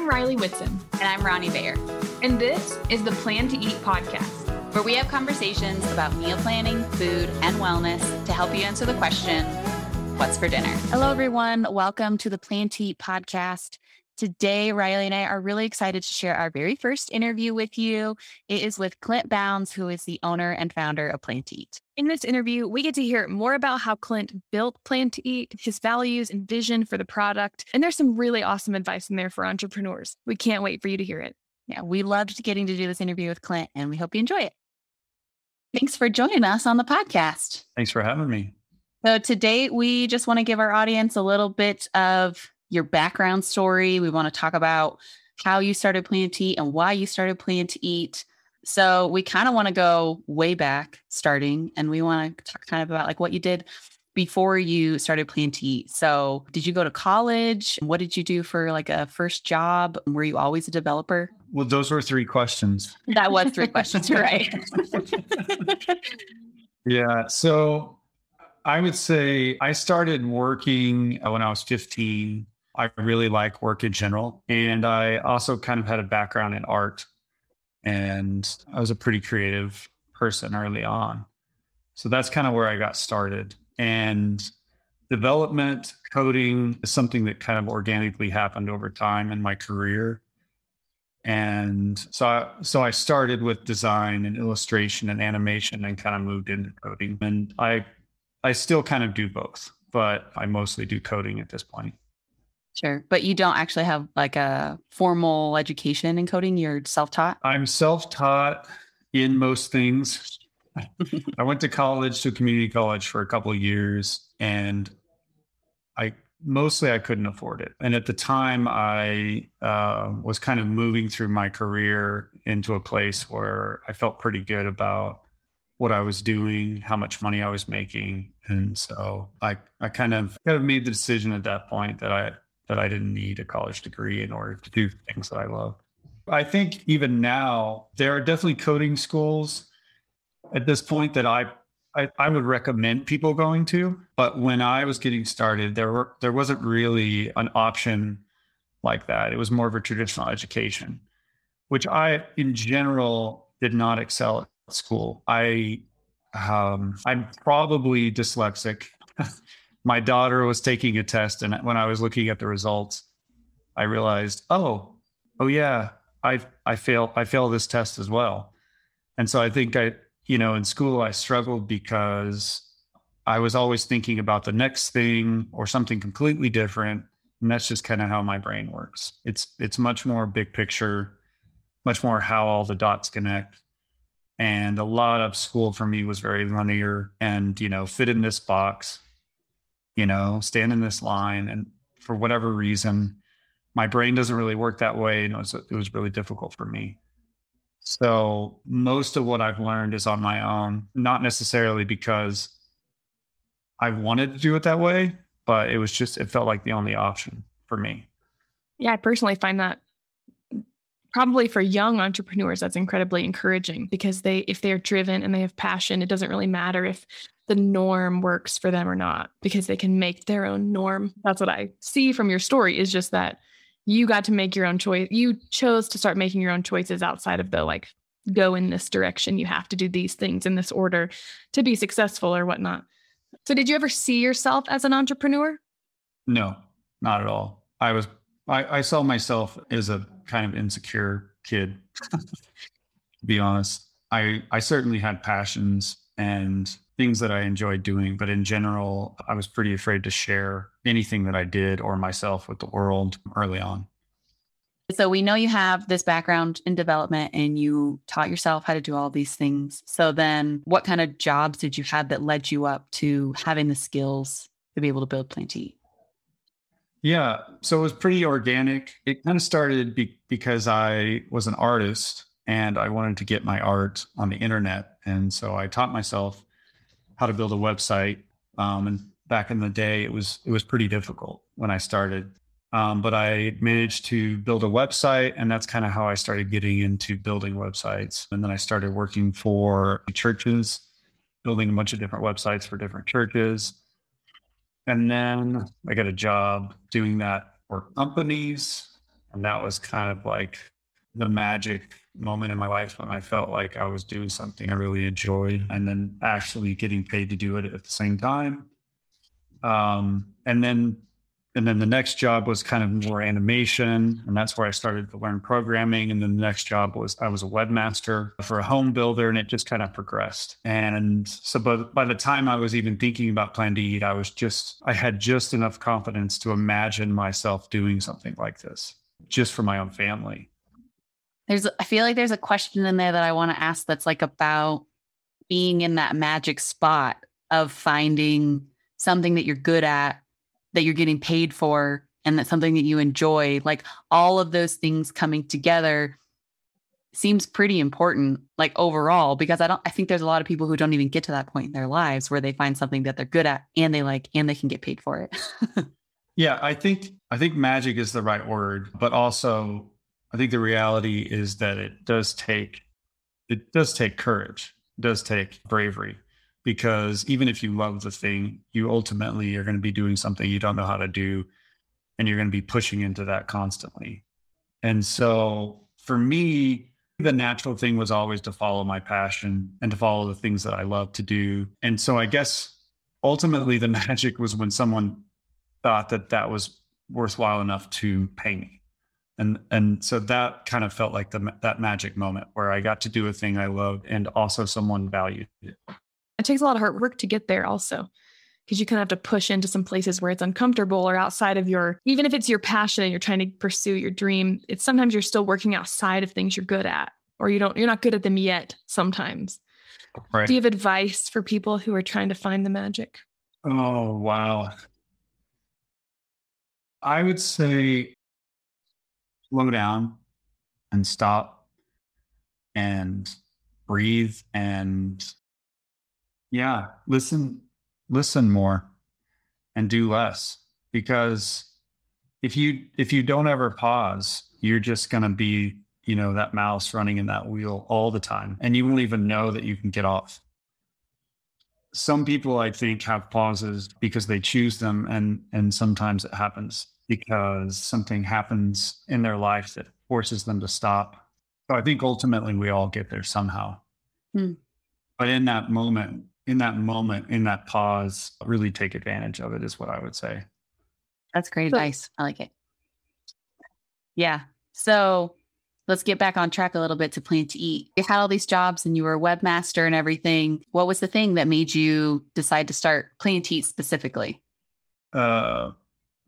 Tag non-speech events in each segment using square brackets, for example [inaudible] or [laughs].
I'm Riley Whitson. And I'm Ronnie Bayer. And this is the Plan to Eat podcast, where we have conversations about meal planning, food, and wellness to help you answer the question What's for dinner? Hello, everyone. Welcome to the Plan to Eat podcast. Today, Riley and I are really excited to share our very first interview with you. It is with Clint Bounds, who is the owner and founder of Plan to Eat. In this interview, we get to hear more about how Clint built Plan to Eat, his values and vision for the product. And there's some really awesome advice in there for entrepreneurs. We can't wait for you to hear it. Yeah, we loved getting to do this interview with Clint, and we hope you enjoy it. Thanks for joining us on the podcast. Thanks for having me. So, today we just want to give our audience a little bit of your background story. We want to talk about how you started Plan to Eat and why you started Plan to Eat. So we kind of want to go way back starting and we want to talk kind of about like what you did before you started Plan to Eat. So did you go to college? What did you do for like a first job? Were you always a developer? Well, those were three questions. That was three questions. You're right. [laughs] yeah. So I would say I started working uh, when I was 15 I really like work in general. And I also kind of had a background in art. And I was a pretty creative person early on. So that's kind of where I got started. And development, coding is something that kind of organically happened over time in my career. And so I, so I started with design and illustration and animation and kind of moved into coding. And I I still kind of do both, but I mostly do coding at this point. Sure. But you don't actually have like a formal education in coding. You're self taught? I'm self taught in most things. [laughs] I went to college, to community college for a couple of years, and I mostly I couldn't afford it. And at the time, I uh, was kind of moving through my career into a place where I felt pretty good about what I was doing, how much money I was making, and so I I kind of kind of made the decision at that point that I that I didn't need a college degree in order to do things that I love. I think even now, there are definitely coding schools at this point that I, I, I would recommend people going to. But when I was getting started, there were there wasn't really an option like that. It was more of a traditional education, which I in general did not excel at school. I um, I'm probably dyslexic. [laughs] my daughter was taking a test and when I was looking at the results, I realized, oh, oh yeah, I I fail I fail this test as well. And so I think I, you know, in school I struggled because I was always thinking about the next thing or something completely different. And that's just kind of how my brain works. It's it's much more big picture, much more how all the dots connect. And a lot of school for me was very linear and, you know, fit in this box, you know, stand in this line. And for whatever reason, my brain doesn't really work that way. And it was, it was really difficult for me. So most of what I've learned is on my own, not necessarily because I wanted to do it that way, but it was just, it felt like the only option for me. Yeah, I personally find that probably for young entrepreneurs that's incredibly encouraging because they if they're driven and they have passion it doesn't really matter if the norm works for them or not because they can make their own norm. That's what i see from your story is just that you got to make your own choice. You chose to start making your own choices outside of the like go in this direction. You have to do these things in this order to be successful or whatnot. So did you ever see yourself as an entrepreneur? No not at all. I was I, I saw myself as a kind of insecure kid, [laughs] to be honest. I, I certainly had passions and things that I enjoyed doing, but in general, I was pretty afraid to share anything that I did or myself with the world early on. So we know you have this background in development and you taught yourself how to do all these things. So then what kind of jobs did you have that led you up to having the skills to be able to build Eat? Yeah. So it was pretty organic. It kind of started be- because I was an artist and I wanted to get my art on the internet. And so I taught myself how to build a website. Um, and back in the day, it was it was pretty difficult when I started. Um, but I managed to build a website, and that's kind of how I started getting into building websites. And then I started working for churches, building a bunch of different websites for different churches. And then I got a job doing that for companies. And that was kind of like the magic moment in my life when I felt like I was doing something I really enjoyed and then actually getting paid to do it at the same time. Um, and then and then the next job was kind of more animation and that's where i started to learn programming. And then the next job was i was a webmaster for a home builder and it just kind of progressed. And so by, by the time i was even thinking about plan to eat i was just i had just enough confidence to imagine myself doing something like this just for my own family there's i feel like there's a question in there that i want to ask that's like about being in that magic spot of finding something that you're good at that you're getting paid for and that's something that you enjoy. Like all of those things coming together seems pretty important like overall because i don't i think there's a lot of people who don't even get to that point in their lives where they find something that they're good at and they like and they can get paid for it. [laughs] Yeah i think i think magic is the right word but also i think the reality is that it does take it does take courage does take bravery because even if you love the thing, you ultimately are going to be doing something you don't know how to do and you're going to be pushing into that constantly. And so for me, the natural thing was always to follow my passion and to follow the things that I love to do. And so I guess ultimately the [laughs] magic was when someone thought that that was worthwhile enough to pay me. And and so that kind of felt like the that magic moment where I got to do a thing I loved and also someone valued it. It takes a lot of hard work to get there also because you kind of have to push into some places where it's uncomfortable or outside of your even if it's your passion and you're trying to pursue your dream it's sometimes you're still working outside of things you're good at or you don't you're not good at them yet sometimes. Right. do you have advice for people who are trying to find the magic? Oh wow. I would say slow down and stop and breathe and yeah, listen listen more and do less because if you if you don't ever pause, you're just going to be, you know, that mouse running in that wheel all the time and you won't even know that you can get off. Some people I think have pauses because they choose them and and sometimes it happens because something happens in their life that forces them to stop. So I think ultimately we all get there somehow. Hmm. But in that moment, in that moment, in that pause, really take advantage of it, is what I would say. That's great advice. I like it. Yeah. So let's get back on track a little bit to plan to eat. You had all these jobs and you were a webmaster and everything. What was the thing that made you decide to start plan to eat specifically? Uh,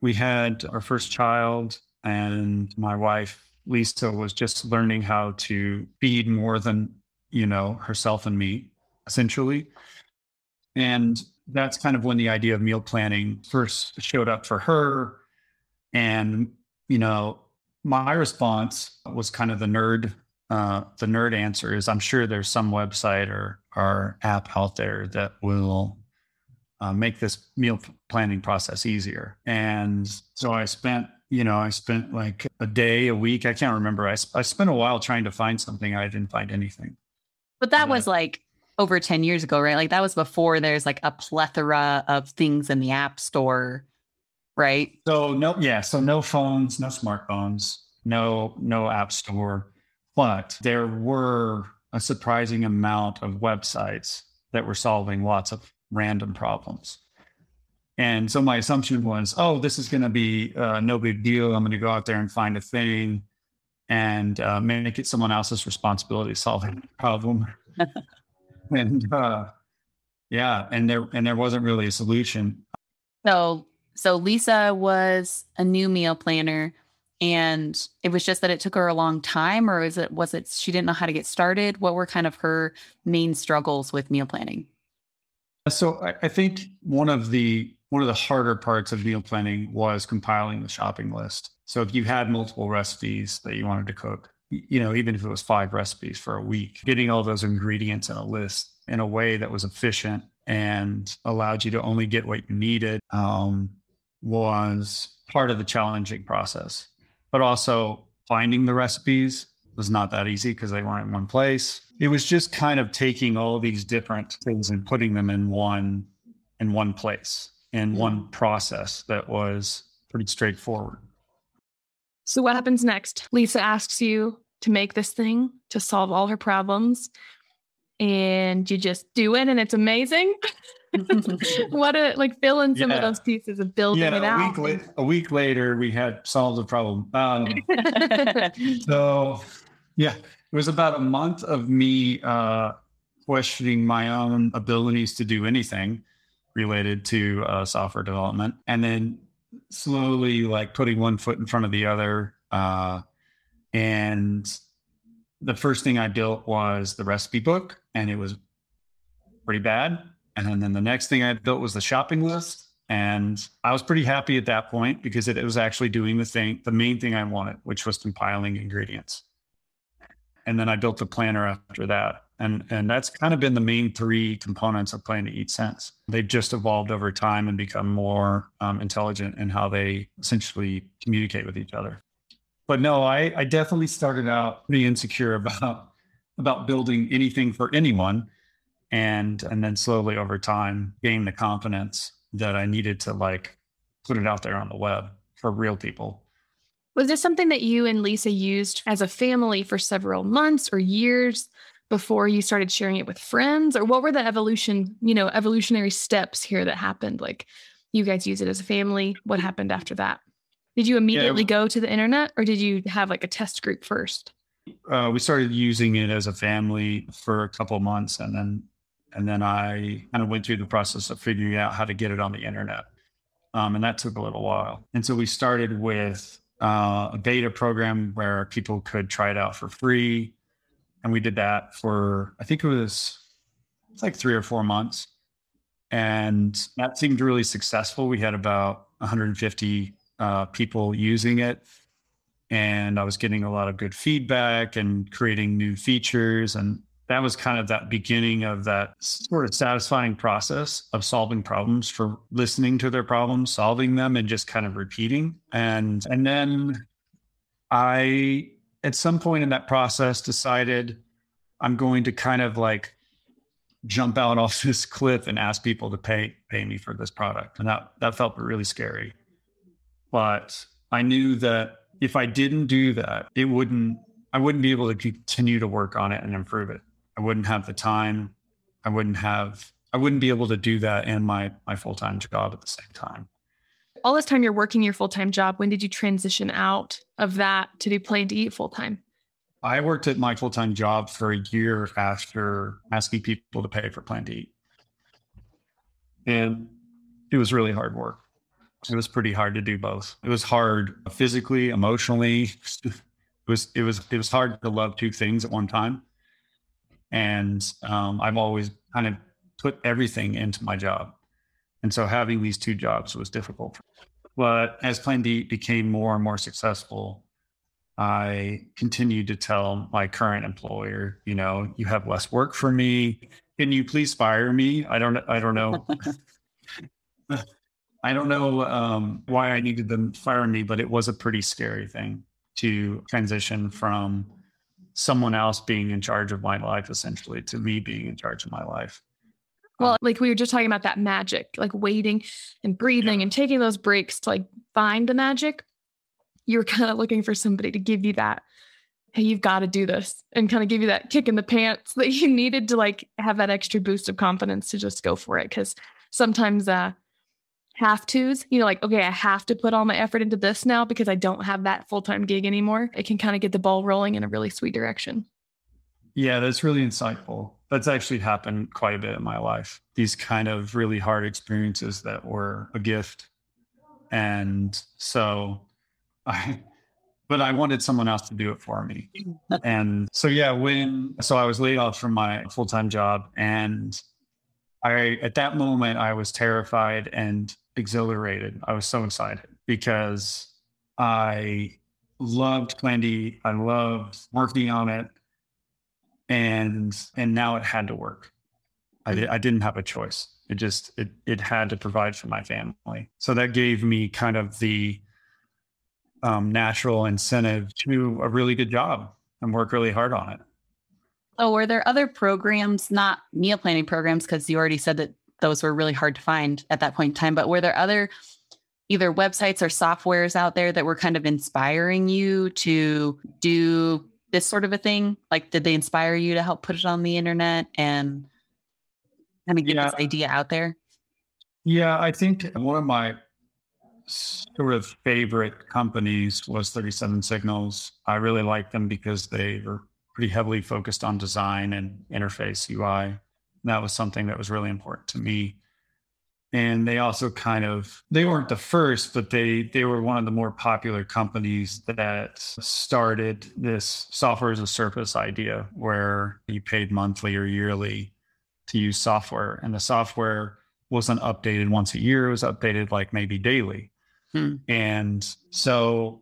we had our first child, and my wife, Lisa, was just learning how to feed more than, you know, herself and me, essentially. And that's kind of when the idea of meal planning first showed up for her. And, you know, my response was kind of the nerd, uh, the nerd answer is I'm sure there's some website or, or app out there that will uh, make this meal planning process easier. And so I spent, you know, I spent like a day, a week. I can't remember. I, I spent a while trying to find something. I didn't find anything. But that was like over 10 years ago, right? Like that was before there's like a plethora of things in the app store, right? So no, yeah. So no phones, no smartphones, no, no app store, but there were a surprising amount of websites that were solving lots of random problems. And so my assumption was, oh, this is going to be uh, no big deal. I'm going to go out there and find a thing and uh, make it someone else's responsibility to solve the problem. [laughs] and uh, yeah, and there and there wasn't really a solution. So so Lisa was a new meal planner and it was just that it took her a long time or is it was it she didn't know how to get started what were kind of her main struggles with meal planning so I, I, think one of the one of the harder parts of meal planning was compiling the shopping list so if you had multiple recipes that you wanted to cook you know, even if it was five recipes for a week, getting all those ingredients in a list in a way that was efficient and allowed you to only get what you needed um, was part of the challenging process. But also finding the recipes was not that easy because they weren't in one place. It was just kind of taking all these different things and putting them in one in one place in one process that was pretty straightforward. So, what happens next? Lisa asks you to make this thing to solve all her problems, and you just do it, and it's amazing. [laughs] what a like fill in some yeah. of those pieces of building yeah, it a out. Week la- a week later, we had solved the problem. Um, [laughs] so, yeah, it was about a month of me uh, questioning my own abilities to do anything related to uh, software development, and then slowly like putting one foot in front of the other. Uh, and the first thing I built was the recipe book, and it was pretty bad. And then the next thing I built was the shopping list. And I was pretty happy at that point because it, it was actually doing the thing, the main thing I wanted, which was compiling ingredients. And then I built the planner after that. And, and that's kind of been the main three components of Plan to Eat since. They've just evolved over time and become more um, intelligent in how they essentially communicate with each other. But no, I, I definitely started out pretty insecure [laughs] about about building anything for anyone, and and then slowly over time gained the confidence that I needed to like put it out there on the web for real people. Was this something that you and Lisa used as a family for several months or years before you started sharing it with friends? Or what were the evolution, you know, evolutionary steps here that happened? Like you guys use it as a family. What happened after that? Did you immediately yeah, go to the internet or did you have like a test group first? Uh, we started using it as a family for a couple months and then and then I kind of went through the process of figuring out how to get it on the internet. Um, and that took a little while. And so we started with uh, a beta program where people could try it out for free. And we did that for, I think it was it's like three or four months. And that seemed really successful. We had about 150 uh, people using it. And I was getting a lot of good feedback and creating new features. And that was kind of that beginning of that sort of satisfying process of solving problems for listening to their problems, solving them, and just kind of repeating. And and then I at some point in that process decided I'm going to kind of like jump out [laughs] off this cliff and ask people to pay pay me for this product. And that that felt really scary. But I knew that if I didn't do that, it wouldn't I wouldn't be able to continue to work on it and improve it. I wouldn't have the time. I wouldn't have I wouldn't be able to do that and my my full-time job at the same time. All this time you're working your full-time job, when did you transition out of that to do Plan to Eat full-time? I worked at my full-time job for a year after asking people to pay for Plan to Eat. And it was really hard work. It was pretty hard to do both. It was hard physically, emotionally. [laughs] It was it was it was hard to love two things at one time. And um, I've always kind of put everything into my job. And so having these two jobs was difficult. But as Plan to Eat became more and more successful, I continued to tell my current employer, you know, you have less work for me. Can you please fire me? I don't I don't know. [laughs] I don't know um, why I needed them to fire me, but it was a pretty scary thing to transition from someone else being in charge of my life essentially to me being in charge of my life. Well, um, like we were just talking about that magic, like waiting and breathing yeah. and taking those breaks to like find the magic. You're kind of looking for somebody to give you that, hey, you've got to do this and kind of give you that kick in the pants that you needed to like have that extra boost of confidence to just go for it. Cause sometimes uh have tos, you know, like, okay, I have to put all my effort into this now because I don't have that full time gig anymore. It can kind of get the ball rolling in a really sweet direction. Yeah, that's really insightful. That's actually happened quite a bit in my life. These kind of really hard experiences that were a gift. And so [laughs] I, but I wanted someone else to do it for me. [laughs] and so, yeah, when, so I was laid off from my full time job and I, at that moment, I was terrified and exhilarated. I was so excited because I loved Plan to Eat. I loved working on it. And and now it had to work. I, I didn't have a choice. It just it it had to provide for my family. So that gave me kind of the um, natural incentive to do a really good job and work really hard on it. Oh, were there other programs, not meal planning programs, because you already said that those were really hard to find at that point in time, but were there other, either websites or softwares out there that were kind of inspiring you to do this sort of a thing? Like, did they inspire you to help put it on the internet and kind of get yeah. this idea out there? Yeah, I think one of my sort of favorite companies was 37 Signals. I really liked them because they were pretty heavily focused on design and interface UI. That was something that was really important to me. And they also kind of they weren't the first, but they they were one of the more popular companies that started this software as a service idea where you paid monthly or yearly to use software. And the software wasn't updated once a year, it was updated like maybe daily. Hmm. And so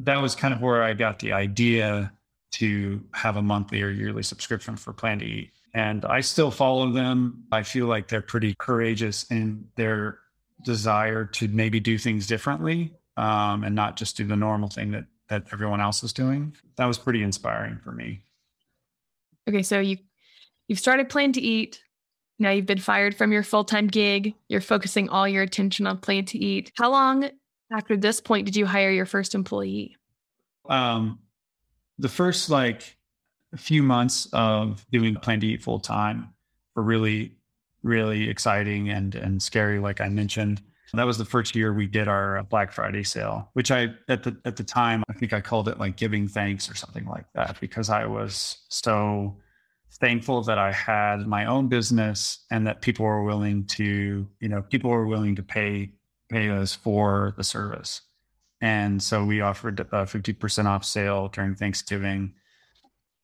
that was kind of where I got the idea to have a monthly or yearly subscription for Plan to Eat. And I still follow them. I feel like they're pretty courageous in their desire to maybe do things differently um, and not just do the normal thing that that everyone else is doing. That was pretty inspiring for me. Okay, so you you've started Plan to Eat. Now you've been fired from your full time gig. You're focusing all your attention on Plan to Eat. How long after this point did you hire your first employee? Um, the first like a few months of doing Plan to Eat full time were really, really exciting and and scary. Like I mentioned, that was the first year we did our uh, Black Friday sale, which I at the at the time I think I called it like giving thanks or something like that because I was so thankful that I had my own business and that people were willing to, you know, people were willing to pay pay us for the service. And so we offered a 50% off sale during Thanksgiving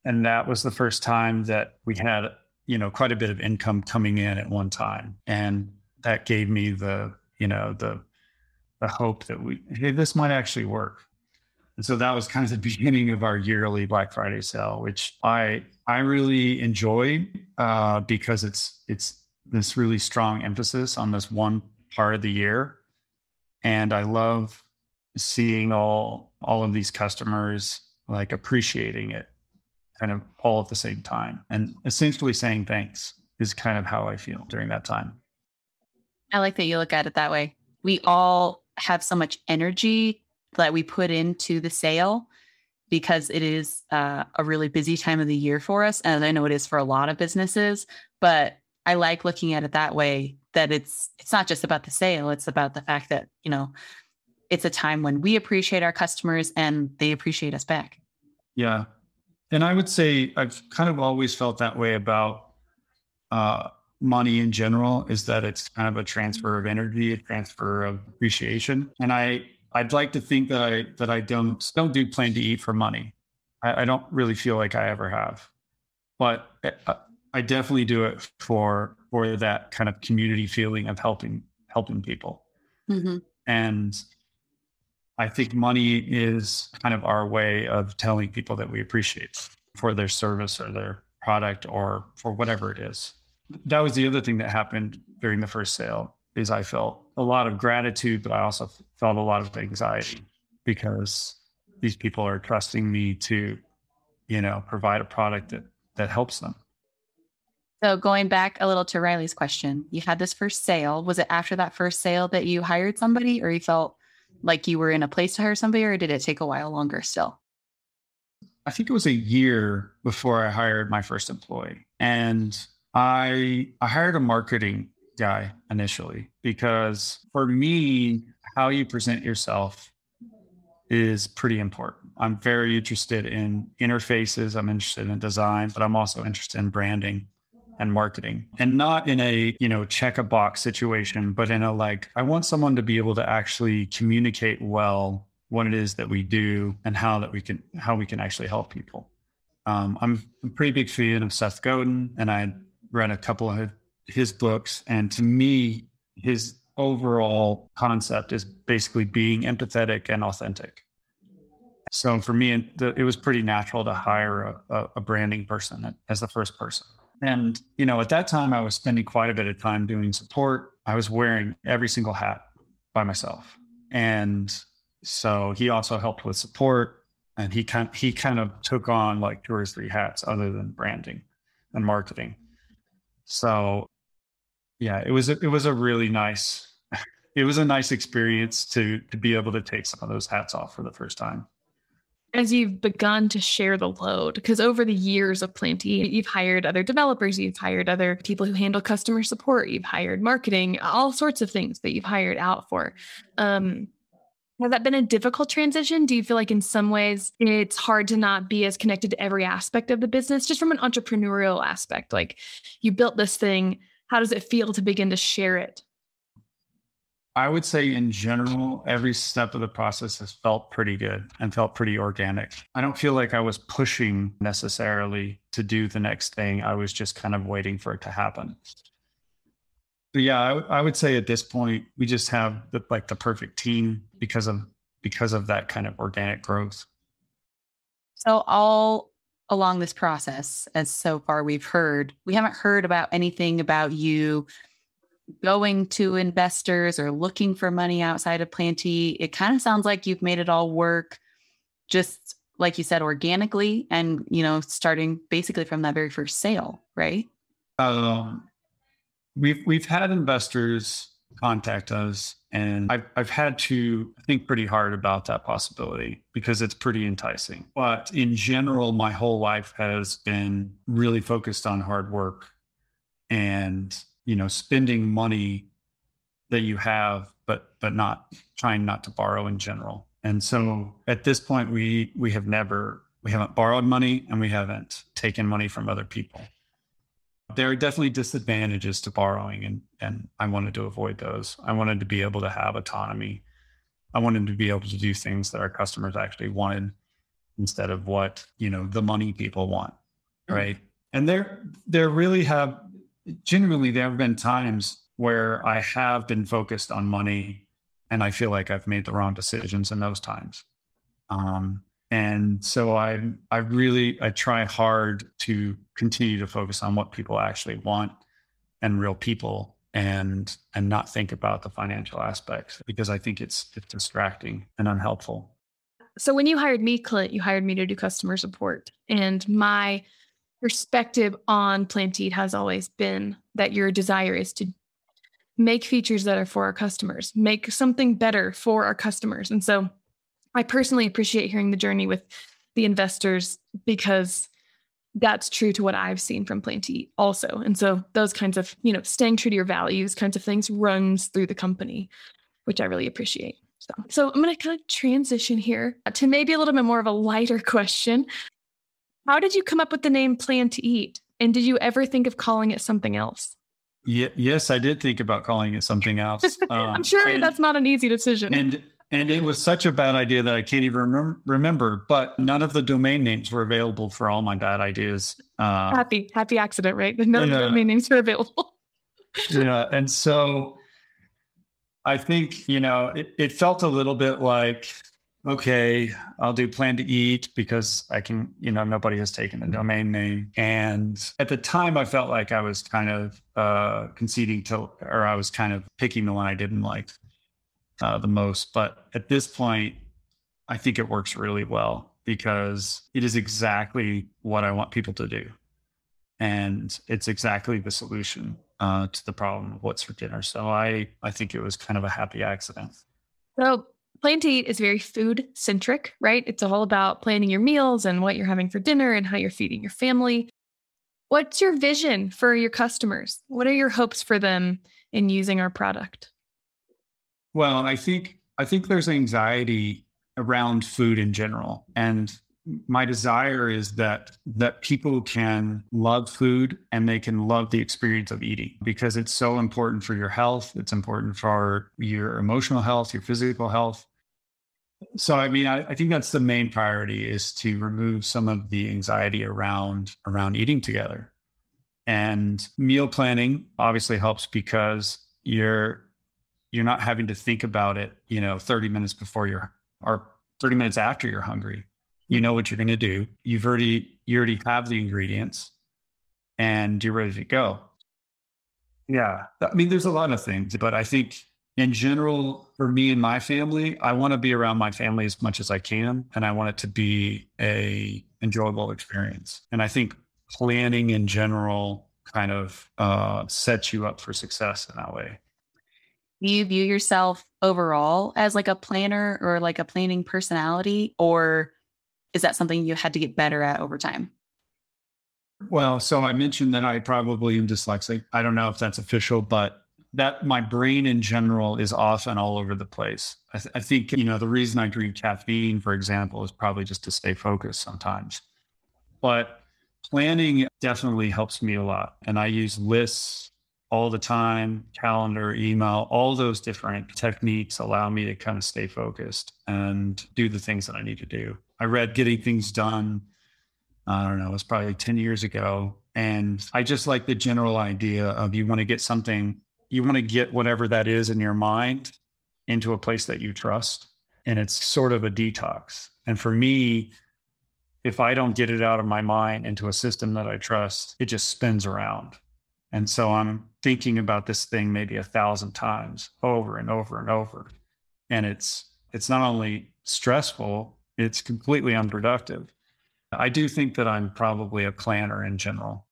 and that was the first time that we had you know quite a bit of income coming in at one time. And that gave me the you know the the hope that we hey this might actually work. And so that was kind of the [laughs] beginning of our yearly black friday sale which i i really enjoy uh, because it's it's this really strong emphasis on this one part of the year. And i love seeing all all of these customers like appreciating it kind of all at the same time. And essentially saying thanks is kind of how I feel during that time. I like that you look at it that way. We all have so much energy that we put into the sale because it is uh, a really busy time of the year for us. And I know it is for a lot of businesses, but I like looking at it that way that it's it's not just about the sale, it's about the fact that, you know, it's a time when we appreciate our customers and they appreciate us back. Yeah. And I would say I've kind of always felt that way about uh, money in general is that it's kind of a transfer of energy, a transfer of appreciation. And I I'd like to think that I that I don't don't do plan to eat for money. I, I don't really feel like I ever have, but I, uh, I definitely do it for for that kind of community feeling of helping helping people. Mm-hmm. And I think money is kind of our way of telling people that we appreciate for their service or their product or for whatever it is. That was the other thing that happened during the first sale is I felt a lot of gratitude, but I also felt a lot of anxiety because these people are trusting me to, you know, provide a product that that helps them. So going back a little to Riley's question, you had this first sale. Was it after that first sale that you hired somebody or you felt like you were in a place to hire somebody, or did it take a while longer still? I think it was a year before I hired my first employee. And I I hired a marketing guy initially because for me, how you present yourself is pretty important. I'm very interested in interfaces, I'm interested in design, but I'm also interested in branding and marketing and not in a you know check a box situation but in a like i want someone to be able to actually communicate well what it is that we do and how that we can how we can actually help people. Um, i'm a pretty big fan of seth godin and i read a couple of his books and to me his overall concept is basically being empathetic and authentic. So for me it was pretty natural to hire a, a branding person as the first person and, you know, at that time, I was spending quite a bit of time doing support. I was wearing every single hat by myself. And so he also helped with support and he kind he kind of took on like two or three hats other than branding and marketing. So yeah, it was a, it was a really nice [laughs] it was a nice experience to to be able to take some of those hats off for the first time as you've begun to share the load because over the years of Plan to Eat you've hired other developers you've hired other people who handle customer support you've hired marketing all sorts of things that you've hired out for um, has that been a difficult transition? Do you feel like in some ways it's hard to not be as connected to every aspect of the business, just from an entrepreneurial aspect? Like you built this thing, how does it feel to begin to share it? I would say in general, every step of the process has felt pretty good and felt pretty organic. I don't feel like I was pushing necessarily to do the next thing. I was just kind of waiting for it to happen. But yeah, I, I would say at this point we just have the, like the perfect team because of because of that kind of organic growth. So all along this process, as so far we've heard, we haven't heard about anything about you going to investors or looking for money outside of Plan to Eat. It kind of sounds like you've made it all work just like you said organically and you know starting basically from that very first sale, right? Um we've we've had investors contact us and I've, I've had to think pretty hard about that possibility because it's pretty enticing but in general my whole life has been really focused on hard work and you know spending money that you have but but not trying not to borrow in general and so at this point we we have never we haven't borrowed money and we haven't taken money from other people there are definitely disadvantages to borrowing and and I wanted to avoid those. I wanted to be able to have autonomy. I wanted to be able to do things that our customers actually wanted instead of what, you know, the money people want. Mm. Right. Mm-hmm. And there there really have genuinely there have been times where I have been focused on money and I feel like I've made the wrong decisions in those times. Um, and so i i really i try hard to continue to focus on what people actually want and real people and and not think about the financial aspects because i think it's it's distracting and unhelpful so when you hired me clint you hired me to do customer support and my perspective on Plan to Eat has always been that your desire is to make features that are for our customers make something better for our customers and so I personally appreciate hearing the journey with the investors because that's true to what I've seen from Plan to Eat also. And so those kinds of, you know, staying true to your values kinds of things runs through the company, which I really appreciate. So, so I'm going to kind of transition here to maybe a little bit more of a lighter [laughs] question. How did you come up with the name Plan to Eat? And did you ever think of calling it something else? Yeah, yes, I did think about calling it something else. [laughs] Um, I'm sure and, that's not an easy decision. And and it was such a bad idea that I can't even remember, remember. But none of the domain names were available for all my bad ideas. Uh, happy, happy accident, right? None of the domain names were available. yeah, and so I think you know it, it felt a little bit like okay, I'll do plan to Eat because I can, you know, nobody has taken the domain name. And at the time, I felt like I was kind of uh, conceding to, or I was kind of picking the one I didn't like uh, the most. But at this point, I think it works really well because it is exactly what I want people to do. And it's exactly the solution uh, to the problem of what's for dinner. So I, I think it was kind of a happy accident. So Plan to Eat is very food centric, right? It's all about planning your meals and what you're having for dinner and how you're feeding your family. What's your vision for your customers? What are your hopes for them in using our product? Well, I think I think there's anxiety around food in general, and my desire is that that people can love food and they can love the experience of eating because it's so important for your health it's important for your emotional health your physical health so i mean I, I, think that's the main priority is to remove some of the anxiety around around eating together and meal planning obviously helps because you're you're not having to think about it, you know, 30 minutes before you're or 30 minutes after you're hungry. You know what you're going to do. You've already you already have the ingredients and you're ready to go. Yeah. I mean, there's a lot of things, but I think in general, for me and my family, I want to be around my family as much as I can. And I want it to be a enjoyable experience. And I think planning in general kind of uh, sets you up for success in that way. Do you view yourself overall as like a planner or like a planning personality, or is that something you had to get better at over time? Well, so I mentioned that I probably am dyslexic. I don't know if that's official, but that my brain in general is often all over the place. I, th- I, think, you know, the reason I drink caffeine, for example, is probably just to stay focused sometimes. But planning definitely helps me a lot. And I use lists all the time, calendar, email, all those different techniques allow me to kind of stay focused and do the things that I need to do. I read Getting Things Done, I don't know, it was probably 10 years ago. And I just like the general idea of you want to get something, you want to get whatever that is in your mind into a place that you trust. And it's sort of a detox. And for me, if I don't get it out of my mind into a system that I trust, it just spins around. And so I'm thinking about this thing maybe a thousand times over and over and over. And it's it's not only stressful, it's completely unproductive. I do think that I'm probably a planner in general.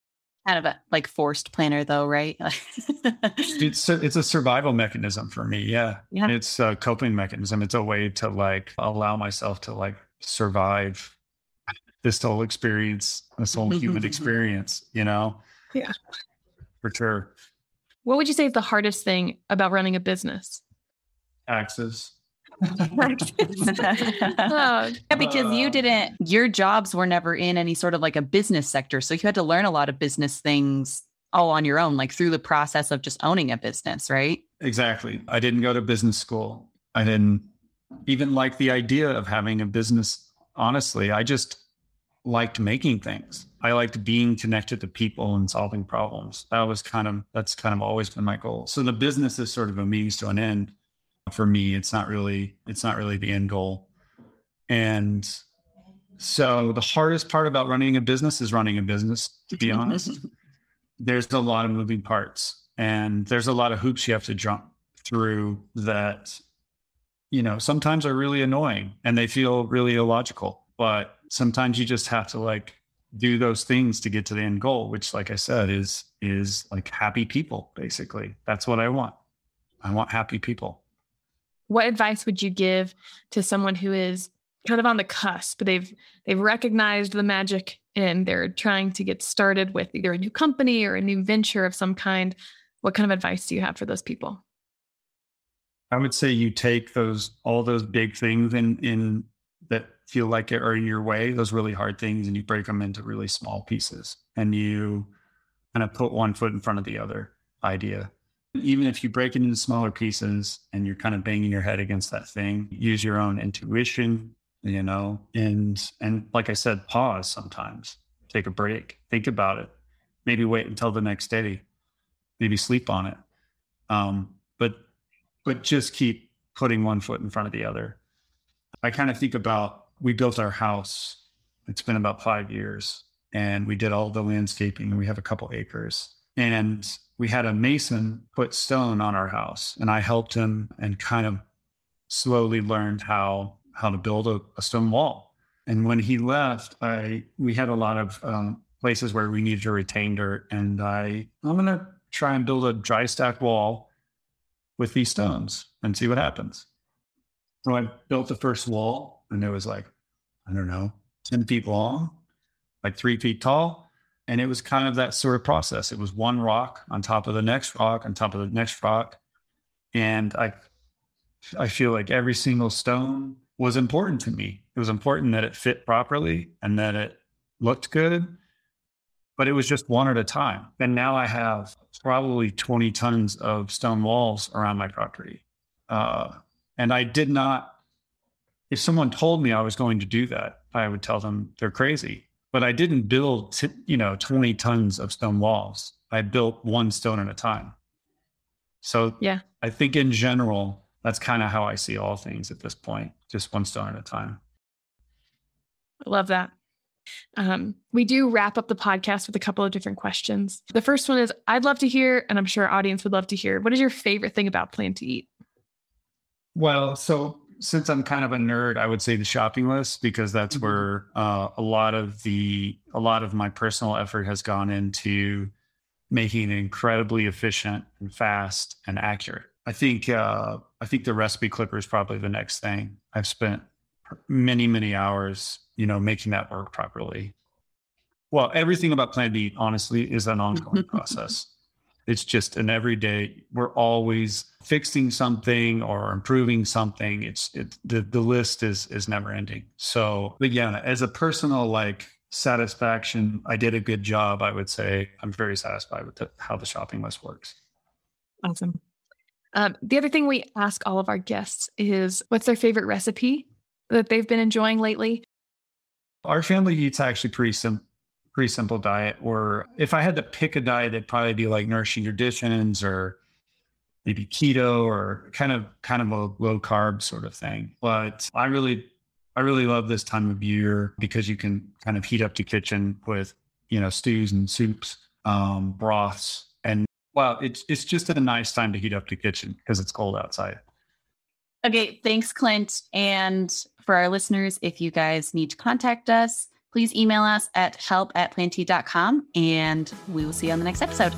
Kind of a like forced planner though, right? [laughs] it's a, it's a survival mechanism for me. Yeah. yeah. It's a coping mechanism. It's a way to like allow myself to like survive this whole experience, this whole human [laughs] experience, you know? Yeah. For sure. What would you say is the hardest thing about running a business? Taxes. Oh, [laughs] yeah, because you uh. didn't, your jobs were never in any sort of like a business sector. So you had to learn a lot of business things all on your own, like through the process of just owning a business, right? Exactly. I didn't go to business school. I didn't even like the idea of having a business. Honestly, I just liked making things. I liked being connected to people and solving problems. That was kind of that's kind of always been my goal. So the business is sort of a means to an end. For me, it's not really it's not really the end goal. And so the hardest part about running a business is running a business, to be honest. [laughs] there's a lot of moving parts and there's a lot of hoops you have to jump through that you know sometimes are really annoying and they feel really illogical but sometimes you just have to like do those things to get to the end goal which like i said is is like happy people basically that's what i want i want happy people what advice would you give to someone who is kind of on the cusp? They've they've recognized the magic and they're trying to get started with either a new company or a new venture of some kind. What kind of advice do you have for those people? I would say you take those all those big things in in that feel like it are in your way, those really hard things, and you break them into really small pieces. And you kind of put one foot in front of the other idea. Even if you break it into smaller pieces and you're kind of banging your head against that thing, use your own intuition, you know, and and like I said, pause sometimes, take a break, think about it, maybe wait until the next day, maybe sleep on it. Um, but but just keep putting one foot in front of the other. I kind of think about we built our house. It's been about five years, and we did all the landscaping. And we have a couple acres, and we had a mason put stone on our house, and I helped him and kind of slowly learned how how to build a, a stone wall. And when he left, I we had a lot of um, places where we needed to retain dirt, and I I'm gonna try and build a dry stack wall with these stones and see what happens. So I built the first wall and it was like, I don't know, 10 feet long, like three feet tall. And it was kind of that sort of process. It was one rock on top of the next rock on top of the next rock. And I I feel like every single stone was important to me. It was important that it fit properly and that it looked good. But it was just one at a time. And now I have probably 20 tons of stone walls around my property. Uh, and I did not if someone told me I was going to do that, I would tell them they're crazy. But I didn't build, t- you know, 20 tons of stone walls. I built one stone at a time. So yeah, I think in general, that's kind of how I see all things at this point, just one stone at a time. I love that. Um, we do wrap up the podcast with a couple of different questions. The first one is I'd love to hear, and I'm sure our audience would love to hear, what is your favorite thing about Plan to Eat? Well, so since I'm kind of a nerd, I would say the shopping list because that's mm-hmm. where uh, a lot of the a lot of my personal effort has gone into making it incredibly efficient and fast and accurate. I think uh, I think the recipe clipper is probably the next thing. I've spent many many hours, you know, making that work properly. Well, everything about Plan to Eat, honestly, is an ongoing [laughs] process. It's just an everyday. We're always fixing something or improving something. It's it, the the list is is never ending. So, but yeah, as a personal like satisfaction, I did a good job. I would say I'm very satisfied with the, how the shopping list works. Awesome. Um, the other thing we ask all of our guests is what's their favorite recipe that they've been enjoying lately? Our family eats actually pretty simple pretty simple diet. Or if I had to pick a diet, it'd probably be like nourishing traditions or maybe keto or kind of kind of a low carb sort of thing. But I really I really love this time of year because you can kind of heat up the kitchen with, you know, stews and soups, um, broths. And well, it's it's just a nice time to heat up the kitchen because it's cold outside. Okay, thanks, Clint. And for our listeners, if you guys need to contact us, please email us at help at plantoeat.com and we will see you on the next episode.